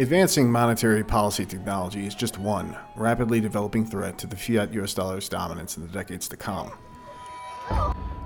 Advancing monetary policy technology is just one rapidly developing threat to the fiat US dollar's dominance in the decades to come.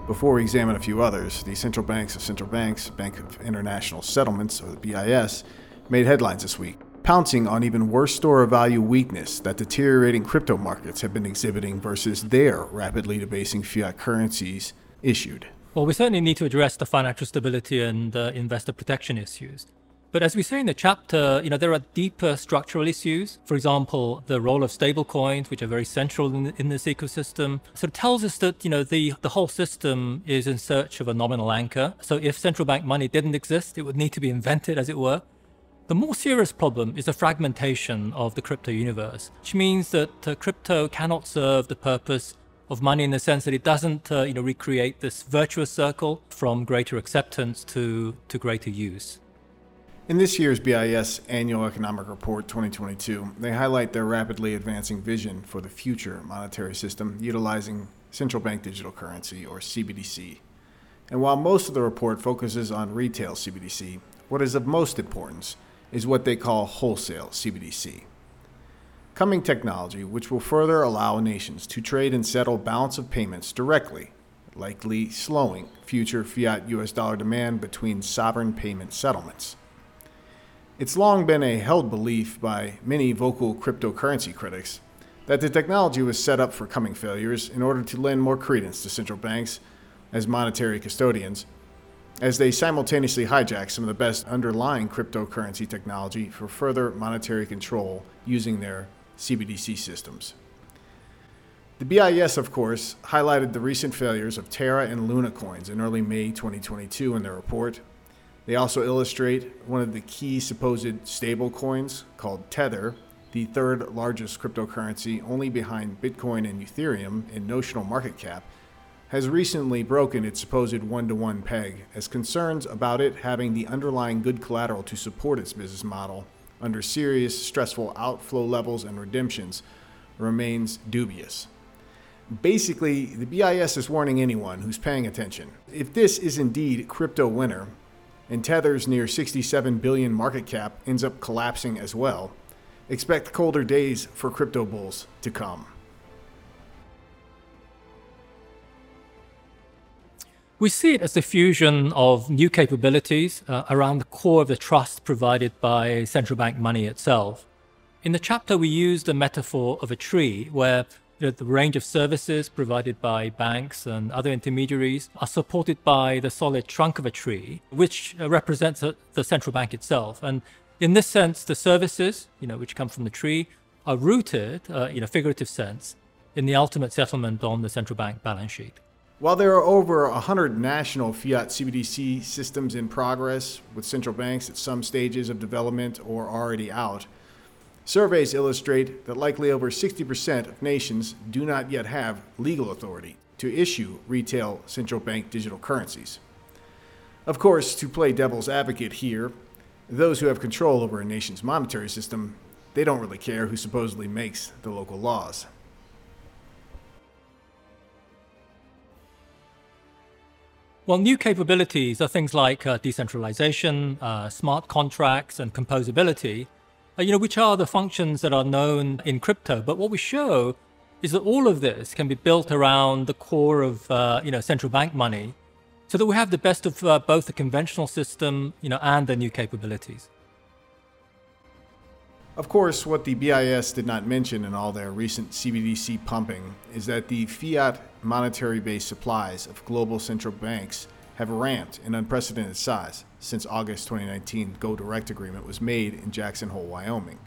Before we examine a few others, the central banks of central banks, Bank of International Settlements, or the BIS, made headlines this week, pouncing on even worse store of value weakness that deteriorating crypto markets have been exhibiting versus their rapidly debasing fiat currencies issued. Well, we certainly need to address the financial stability and uh, investor protection issues. But as we say in the chapter, you know, there are deeper structural issues. For example, the role of stablecoins, which are very central in, in this ecosystem. So it tells us that, you know, the, the whole system is in search of a nominal anchor. So if central bank money didn't exist, it would need to be invented, as it were. The more serious problem is the fragmentation of the crypto universe, which means that uh, crypto cannot serve the purpose of money in the sense that it doesn't, uh, you know, recreate this virtuous circle from greater acceptance to, to greater use. In this year's BIS Annual Economic Report 2022, they highlight their rapidly advancing vision for the future monetary system utilizing central bank digital currency, or CBDC. And while most of the report focuses on retail CBDC, what is of most importance is what they call wholesale CBDC. Coming technology, which will further allow nations to trade and settle balance of payments directly, likely slowing future fiat US dollar demand between sovereign payment settlements. It's long been a held belief by many vocal cryptocurrency critics that the technology was set up for coming failures in order to lend more credence to central banks as monetary custodians, as they simultaneously hijack some of the best underlying cryptocurrency technology for further monetary control using their CBDC systems. The BIS, of course, highlighted the recent failures of Terra and Luna coins in early May 2022 in their report, they also illustrate one of the key supposed stable coins called Tether, the third largest cryptocurrency, only behind Bitcoin and Ethereum in notional market cap, has recently broken its supposed one to one peg, as concerns about it having the underlying good collateral to support its business model under serious stressful outflow levels and redemptions remains dubious. Basically, the BIS is warning anyone who's paying attention. If this is indeed crypto winter, and Tether's near 67 billion market cap ends up collapsing as well, expect colder days for crypto bulls to come. We see it as the fusion of new capabilities uh, around the core of the trust provided by central bank money itself. In the chapter, we use the metaphor of a tree where the range of services provided by banks and other intermediaries are supported by the solid trunk of a tree, which uh, represents a, the central bank itself. And in this sense, the services, you know, which come from the tree, are rooted, uh, in a figurative sense, in the ultimate settlement on the central bank balance sheet. While there are over 100 national fiat CBDC systems in progress, with central banks at some stages of development or already out, Surveys illustrate that likely over 60% of nations do not yet have legal authority to issue retail central bank digital currencies. Of course, to play devil's advocate here, those who have control over a nation's monetary system, they don't really care who supposedly makes the local laws. Well, new capabilities are things like uh, decentralization, uh, smart contracts, and composability you know, which are the functions that are known in crypto. But what we show is that all of this can be built around the core of, uh, you know, central bank money so that we have the best of uh, both the conventional system, you know, and the new capabilities. Of course, what the BIS did not mention in all their recent CBDC pumping is that the fiat monetary based supplies of global central banks have ramped in unprecedented size since August 2019 Go Direct agreement was made in Jackson Hole, Wyoming.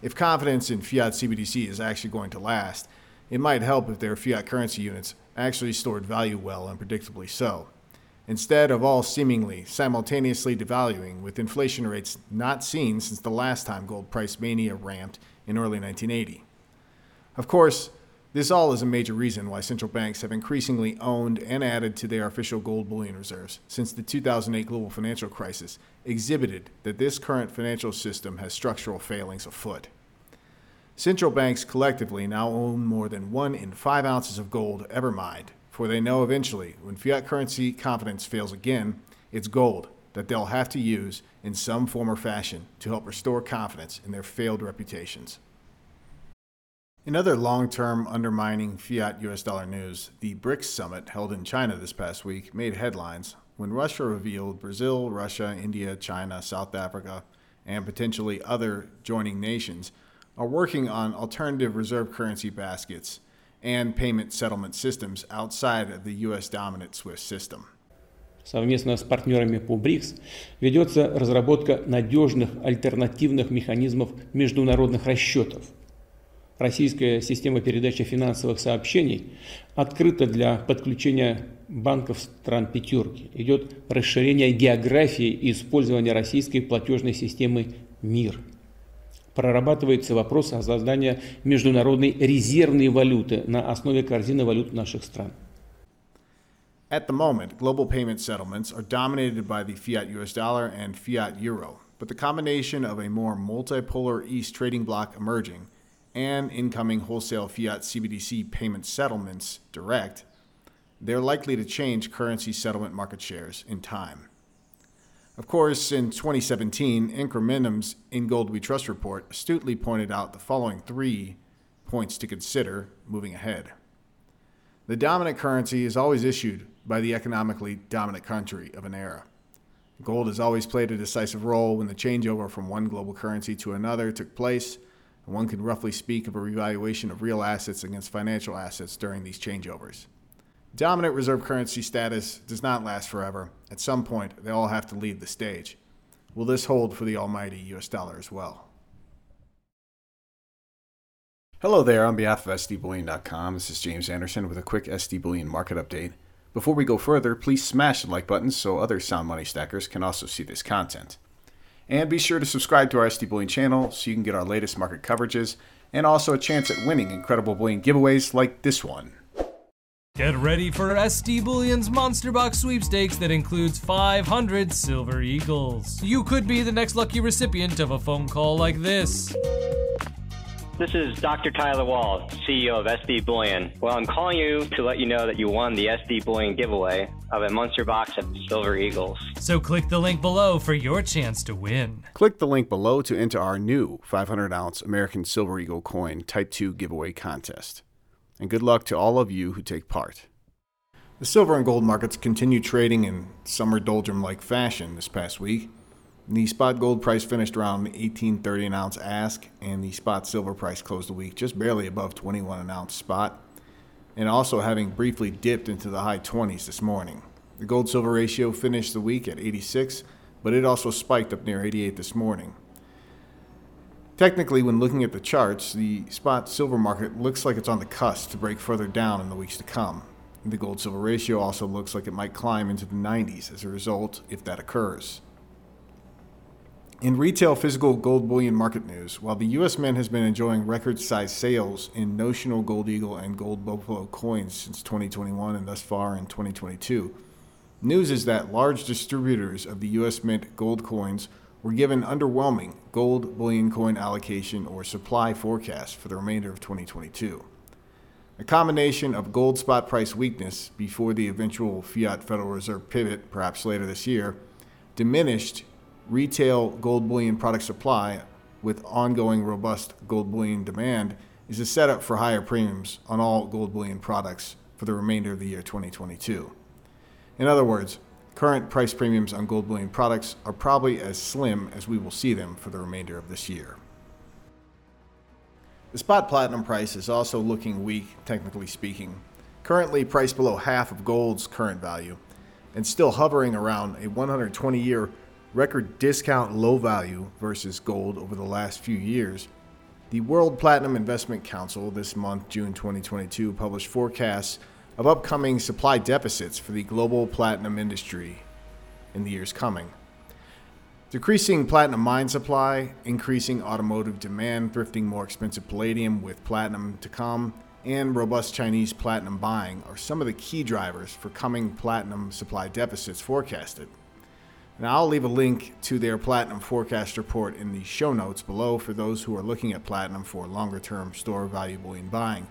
If confidence in fiat CBDC is actually going to last, it might help if their fiat currency units actually stored value well and predictably so, instead of all seemingly simultaneously devaluing with inflation rates not seen since the last time gold price mania ramped in early 1980. Of course, this all is a major reason why central banks have increasingly owned and added to their official gold bullion reserves since the 2008 global financial crisis exhibited that this current financial system has structural failings afoot. Central banks collectively now own more than one in five ounces of gold ever mined, for they know eventually, when fiat currency confidence fails again, it's gold that they'll have to use in some form or fashion to help restore confidence in their failed reputations. In other long term undermining fiat US dollar news, the BRICS summit held in China this past week made headlines when Russia revealed Brazil, Russia, India, China, South Africa, and potentially other joining nations are working on alternative reserve currency baskets and payment settlement systems outside of the US dominant SWIFT system. Совместно с партнерами по БРИКС ведется разработка надежных альтернативных механизмов международных расчетов. Российская система передачи финансовых сообщений открыта для подключения банков стран пятерки. Идет расширение географии использования российской платежной системы МИР – прорабатывается вопрос о создании международной резервной валюты на основе корзины валют наших стран. At the moment, global payment settlements are dominated by the fiat US dollar and fiat euro, but the combination of a more multipolar East trading bloc emerging and incoming wholesale fiat CBDC payment settlements direct, they're likely to change currency settlement market shares in time. Of course, in 2017, Incrementum's In Gold We Trust report astutely pointed out the following three points to consider moving ahead. The dominant currency is always issued by the economically dominant country of an era. Gold has always played a decisive role when the changeover from one global currency to another took place, one can roughly speak of a revaluation of real assets against financial assets during these changeovers. Dominant reserve currency status does not last forever. At some point, they all have to leave the stage. Will this hold for the almighty US dollar as well? Hello there, on behalf of SDBullion.com, this is James Anderson with a quick SD Bullion market update. Before we go further, please smash the like button so other sound money stackers can also see this content. And be sure to subscribe to our SD Bullion channel so you can get our latest market coverages and also a chance at winning incredible bullion giveaways like this one. Get ready for SD Bullion's Monster Box sweepstakes that includes 500 Silver Eagles. You could be the next lucky recipient of a phone call like this. This is Dr. Tyler Wall, CEO of SD Bullion. Well, I'm calling you to let you know that you won the SD Bullion giveaway of a monster box of Silver Eagles. So click the link below for your chance to win. Click the link below to enter our new 500 ounce American Silver Eagle coin Type 2 giveaway contest and good luck to all of you who take part. The silver and gold markets continued trading in summer doldrum like fashion this past week. The spot gold price finished around 1830 an ounce ask, and the spot silver price closed the week just barely above 21 an ounce spot, and also having briefly dipped into the high 20s this morning. The gold silver ratio finished the week at 86, but it also spiked up near 88 this morning. Technically, when looking at the charts, the spot silver market looks like it's on the cusp to break further down in the weeks to come. The gold silver ratio also looks like it might climb into the 90s as a result if that occurs. In retail physical gold bullion market news, while the U.S. Mint has been enjoying record sized sales in notional Gold Eagle and Gold Buffalo coins since 2021 and thus far in 2022, news is that large distributors of the U.S. Mint gold coins were given underwhelming gold bullion coin allocation or supply forecast for the remainder of 2022. A combination of gold spot price weakness before the eventual fiat Federal Reserve pivot, perhaps later this year, diminished retail gold bullion product supply with ongoing robust gold bullion demand is a setup for higher premiums on all gold bullion products for the remainder of the year 2022. In other words, Current price premiums on gold bullion products are probably as slim as we will see them for the remainder of this year. The spot platinum price is also looking weak, technically speaking, currently priced below half of gold's current value, and still hovering around a 120 year record discount low value versus gold over the last few years. The World Platinum Investment Council this month, June 2022, published forecasts of upcoming supply deficits for the global platinum industry in the years coming. Decreasing platinum mine supply, increasing automotive demand, thrifting more expensive palladium with platinum to come, and robust Chinese platinum buying are some of the key drivers for coming platinum supply deficits forecasted. Now, I'll leave a link to their platinum forecast report in the show notes below for those who are looking at platinum for longer term store value bullion buying.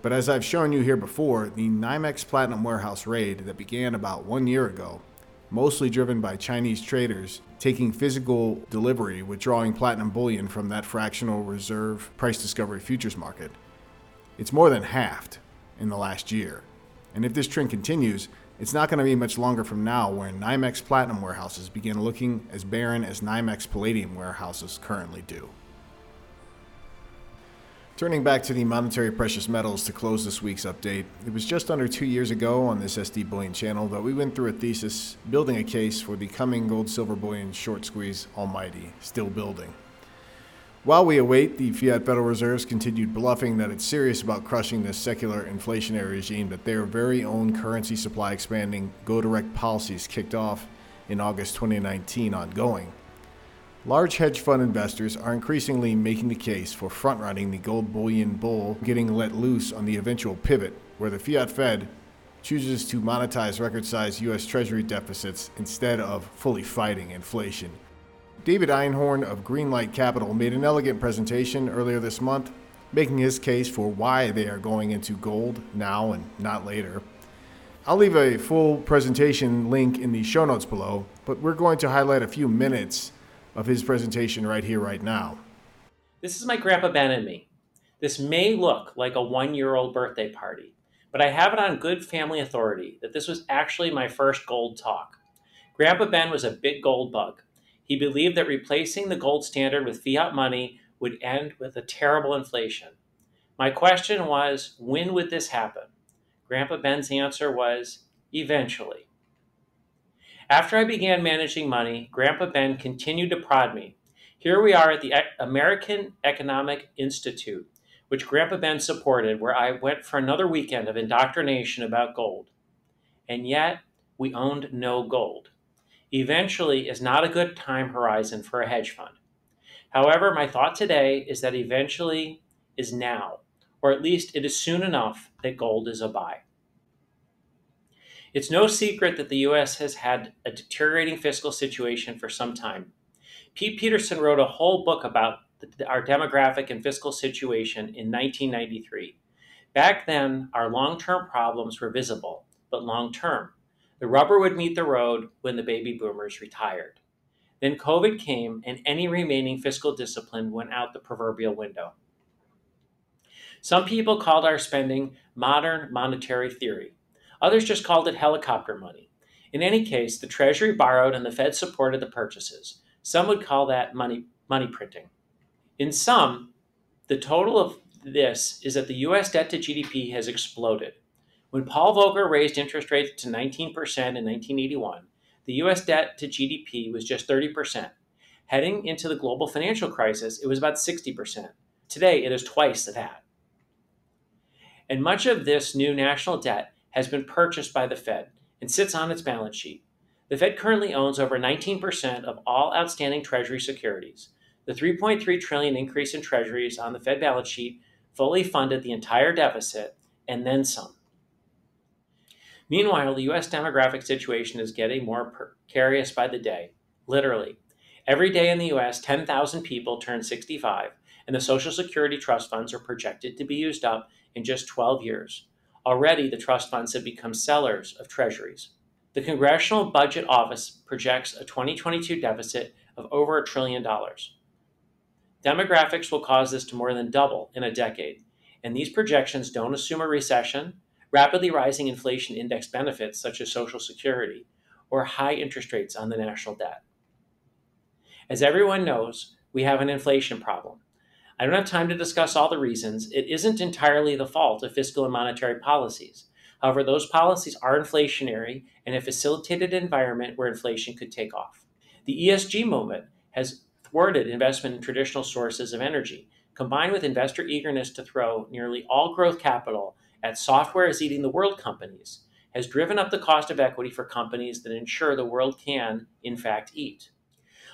But as I've shown you here before, the NYMEX Platinum Warehouse raid that began about one year ago mostly driven by Chinese traders taking physical delivery, withdrawing platinum bullion from that fractional reserve price discovery futures market. It's more than halved in the last year. And if this trend continues, it's not going to be much longer from now when NYMEX platinum warehouses begin looking as barren as NYMEX palladium warehouses currently do. Turning back to the monetary precious metals to close this week's update, it was just under two years ago on this SD Bullion channel that we went through a thesis building a case for the coming gold silver bullion short squeeze almighty, still building. While we await the Fiat Federal Reserve's continued bluffing that it's serious about crushing this secular inflationary regime that their very own currency supply expanding go direct policies kicked off in August 2019 ongoing, Large hedge fund investors are increasingly making the case for front-running the gold bullion bull getting let loose on the eventual pivot, where the fiat Fed chooses to monetize record-sized U.S. Treasury deficits instead of fully fighting inflation. David Einhorn of Greenlight Capital made an elegant presentation earlier this month, making his case for why they are going into gold now and not later. I'll leave a full presentation link in the show notes below, but we're going to highlight a few minutes of his presentation right here, right now. This is my Grandpa Ben and me. This may look like a one year old birthday party, but I have it on good family authority that this was actually my first gold talk. Grandpa Ben was a big gold bug. He believed that replacing the gold standard with fiat money would end with a terrible inflation. My question was, when would this happen? Grandpa Ben's answer was, eventually. After I began managing money, Grandpa Ben continued to prod me. Here we are at the American Economic Institute, which Grandpa Ben supported, where I went for another weekend of indoctrination about gold. And yet, we owned no gold. Eventually is not a good time horizon for a hedge fund. However, my thought today is that eventually is now, or at least it is soon enough that gold is a buy. It's no secret that the U.S. has had a deteriorating fiscal situation for some time. Pete Peterson wrote a whole book about the, our demographic and fiscal situation in 1993. Back then, our long term problems were visible, but long term. The rubber would meet the road when the baby boomers retired. Then COVID came, and any remaining fiscal discipline went out the proverbial window. Some people called our spending modern monetary theory. Others just called it helicopter money. In any case, the Treasury borrowed and the Fed supported the purchases. Some would call that money, money printing. In sum, the total of this is that the US debt to GDP has exploded. When Paul Volcker raised interest rates to 19% in 1981, the US debt to GDP was just 30%. Heading into the global financial crisis, it was about 60%. Today, it is twice that. And much of this new national debt has been purchased by the Fed and sits on its balance sheet. The Fed currently owns over 19% of all outstanding Treasury securities. The 3.3 trillion increase in Treasuries on the Fed balance sheet fully funded the entire deficit and then some. Meanwhile, the US demographic situation is getting more precarious by the day. Literally, every day in the US, 10,000 people turn 65, and the Social Security trust funds are projected to be used up in just 12 years. Already, the trust funds have become sellers of treasuries. The Congressional Budget Office projects a 2022 deficit of over a trillion dollars. Demographics will cause this to more than double in a decade, and these projections don't assume a recession, rapidly rising inflation index benefits such as Social Security, or high interest rates on the national debt. As everyone knows, we have an inflation problem, I don't have time to discuss all the reasons. It isn't entirely the fault of fiscal and monetary policies. However, those policies are inflationary and have facilitated an environment where inflation could take off. The ESG movement has thwarted investment in traditional sources of energy, combined with investor eagerness to throw nearly all growth capital at software is eating the world companies, has driven up the cost of equity for companies that ensure the world can, in fact, eat.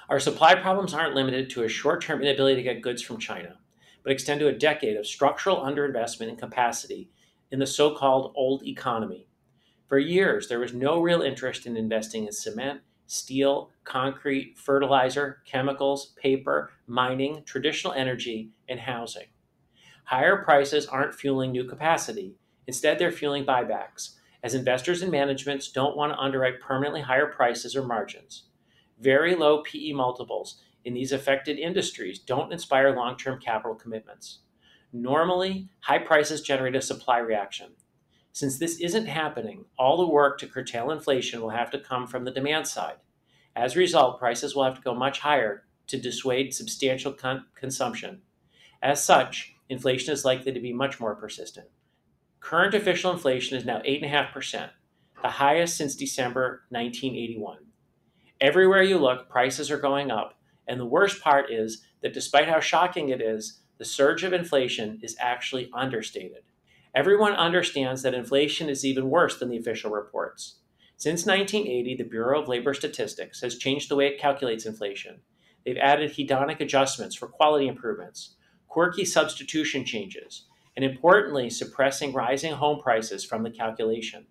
Our supply problems aren't limited to a short term inability to get goods from China, but extend to a decade of structural underinvestment in capacity in the so called old economy. For years, there was no real interest in investing in cement, steel, concrete, fertilizer, chemicals, paper, mining, traditional energy, and housing. Higher prices aren't fueling new capacity. Instead, they're fueling buybacks, as investors and managements don't want to underwrite permanently higher prices or margins. Very low PE multiples in these affected industries don't inspire long term capital commitments. Normally, high prices generate a supply reaction. Since this isn't happening, all the work to curtail inflation will have to come from the demand side. As a result, prices will have to go much higher to dissuade substantial con- consumption. As such, inflation is likely to be much more persistent. Current official inflation is now 8.5%, the highest since December 1981. Everywhere you look, prices are going up, and the worst part is that despite how shocking it is, the surge of inflation is actually understated. Everyone understands that inflation is even worse than the official reports. Since 1980, the Bureau of Labor Statistics has changed the way it calculates inflation. They've added hedonic adjustments for quality improvements, quirky substitution changes, and importantly, suppressing rising home prices from the calculation.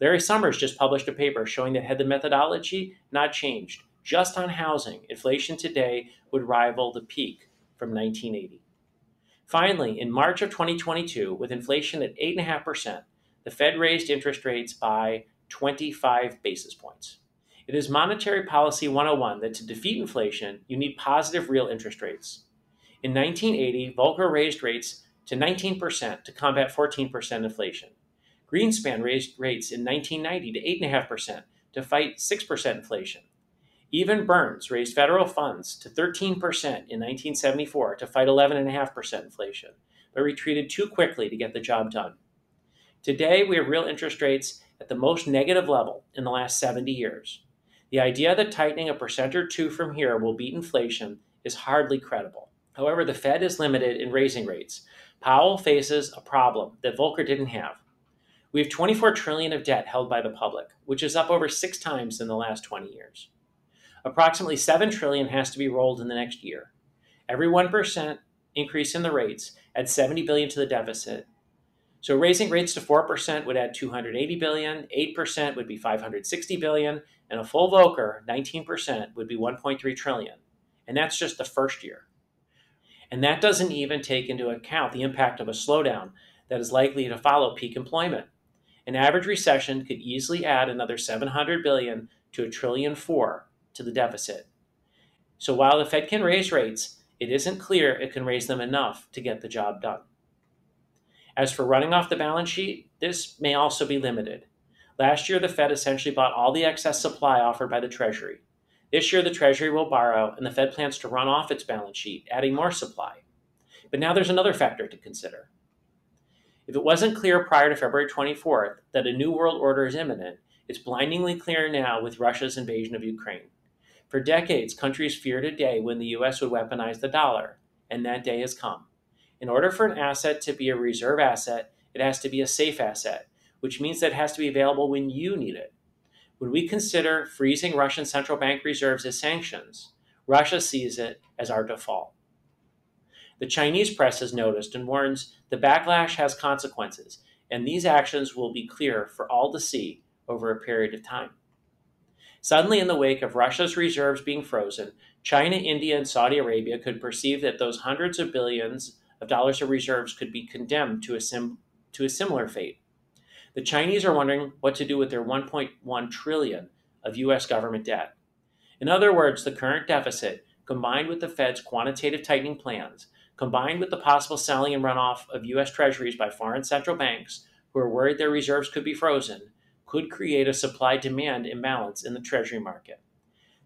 Larry Summers just published a paper showing that had the methodology not changed, just on housing, inflation today would rival the peak from 1980. Finally, in March of 2022, with inflation at 8.5%, the Fed raised interest rates by 25 basis points. It is monetary policy 101 that to defeat inflation, you need positive real interest rates. In 1980, Volcker raised rates to 19% to combat 14% inflation. Greenspan raised rates in 1990 to 8.5% to fight 6% inflation. Even Burns raised federal funds to 13% in 1974 to fight 11.5% inflation, but retreated too quickly to get the job done. Today, we have real interest rates at the most negative level in the last 70 years. The idea that tightening a percent or two from here will beat inflation is hardly credible. However, the Fed is limited in raising rates. Powell faces a problem that Volcker didn't have. We have 24 trillion of debt held by the public, which is up over 6 times in the last 20 years. Approximately 7 trillion has to be rolled in the next year. Every 1% increase in the rates adds 70 billion to the deficit. So raising rates to 4% would add 280 billion, 8% would be 560 billion, and a full Volcker, 19%, would be 1.3 trillion. And that's just the first year. And that doesn't even take into account the impact of a slowdown that is likely to follow peak employment. An average recession could easily add another 700 billion to a trillion four to the deficit. So while the Fed can raise rates, it isn't clear it can raise them enough to get the job done. As for running off the balance sheet, this may also be limited. Last year, the Fed essentially bought all the excess supply offered by the Treasury. This year, the Treasury will borrow, and the Fed plans to run off its balance sheet, adding more supply. But now there's another factor to consider. If it wasn't clear prior to February 24th that a new world order is imminent, it's blindingly clear now with Russia's invasion of Ukraine. For decades, countries feared a day when the US would weaponize the dollar, and that day has come. In order for an asset to be a reserve asset, it has to be a safe asset, which means that it has to be available when you need it. When we consider freezing Russian central bank reserves as sanctions, Russia sees it as our default. The Chinese press has noticed and warns the backlash has consequences, and these actions will be clear for all to see over a period of time. Suddenly, in the wake of Russia's reserves being frozen, China, India, and Saudi Arabia could perceive that those hundreds of billions of dollars of reserves could be condemned to a, sim- to a similar fate. The Chinese are wondering what to do with their 1.1 trillion of US government debt. In other words, the current deficit, combined with the Fed's quantitative tightening plans, combined with the possible selling and runoff of US treasuries by foreign central banks who are worried their reserves could be frozen, could create a supply demand imbalance in the Treasury market.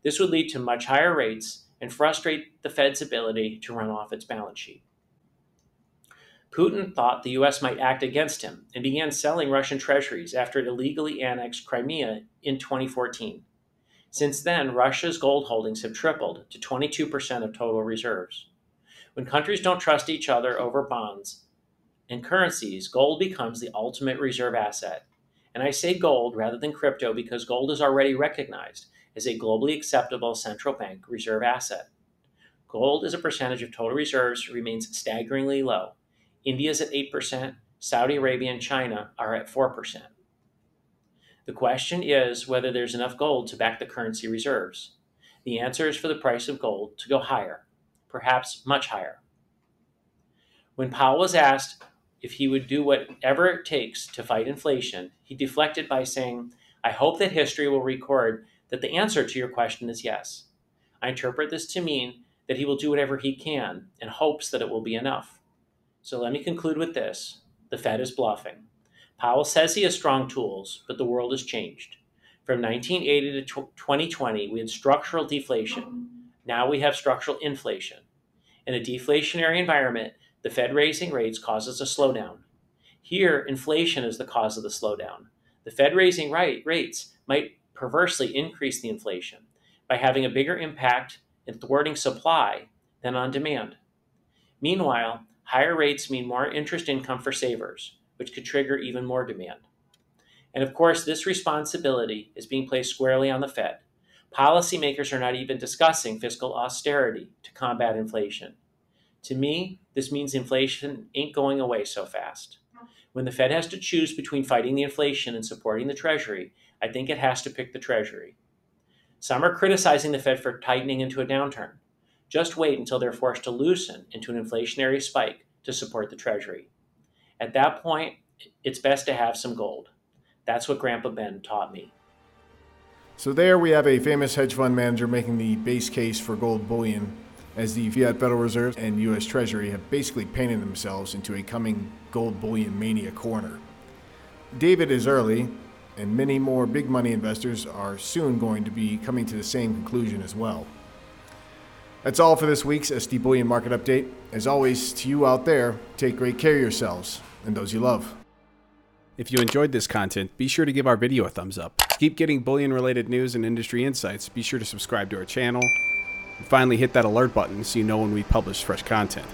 This would lead to much higher rates and frustrate the Fed's ability to run off its balance sheet. Putin thought the U.S. might act against him and began selling Russian treasuries after it illegally annexed Crimea in 2014. Since then, Russia's gold holdings have tripled to 22% of total reserves. When countries don't trust each other over bonds and currencies, gold becomes the ultimate reserve asset. And I say gold rather than crypto because gold is already recognized as a globally acceptable central bank reserve asset. Gold as a percentage of total reserves remains staggeringly low. India is at 8%, Saudi Arabia and China are at 4%. The question is whether there's enough gold to back the currency reserves. The answer is for the price of gold to go higher, perhaps much higher. When Powell was asked if he would do whatever it takes to fight inflation, he deflected by saying, I hope that history will record that the answer to your question is yes. I interpret this to mean that he will do whatever he can and hopes that it will be enough. So let me conclude with this the Fed is bluffing. Powell says he has strong tools, but the world has changed. From 1980 to 2020, we had structural deflation. Now we have structural inflation. In a deflationary environment, the Fed raising rates causes a slowdown. Here, inflation is the cause of the slowdown. The Fed raising right, rates might perversely increase the inflation by having a bigger impact in thwarting supply than on demand. Meanwhile, higher rates mean more interest income for savers, which could trigger even more demand. And of course, this responsibility is being placed squarely on the Fed. Policymakers are not even discussing fiscal austerity to combat inflation. To me, this means inflation ain't going away so fast. When the Fed has to choose between fighting the inflation and supporting the Treasury, I think it has to pick the Treasury. Some are criticizing the Fed for tightening into a downturn. Just wait until they're forced to loosen into an inflationary spike to support the Treasury. At that point, it's best to have some gold. That's what Grandpa Ben taught me. So, there we have a famous hedge fund manager making the base case for gold bullion as the Fiat Federal Reserve and U.S. Treasury have basically painted themselves into a coming gold bullion mania corner. David is early, and many more big money investors are soon going to be coming to the same conclusion as well. That's all for this week's SD Bullion Market Update. As always, to you out there, take great care of yourselves and those you love. If you enjoyed this content, be sure to give our video a thumbs up. Keep getting bullion related news and industry insights, be sure to subscribe to our channel. And finally, hit that alert button so you know when we publish fresh content.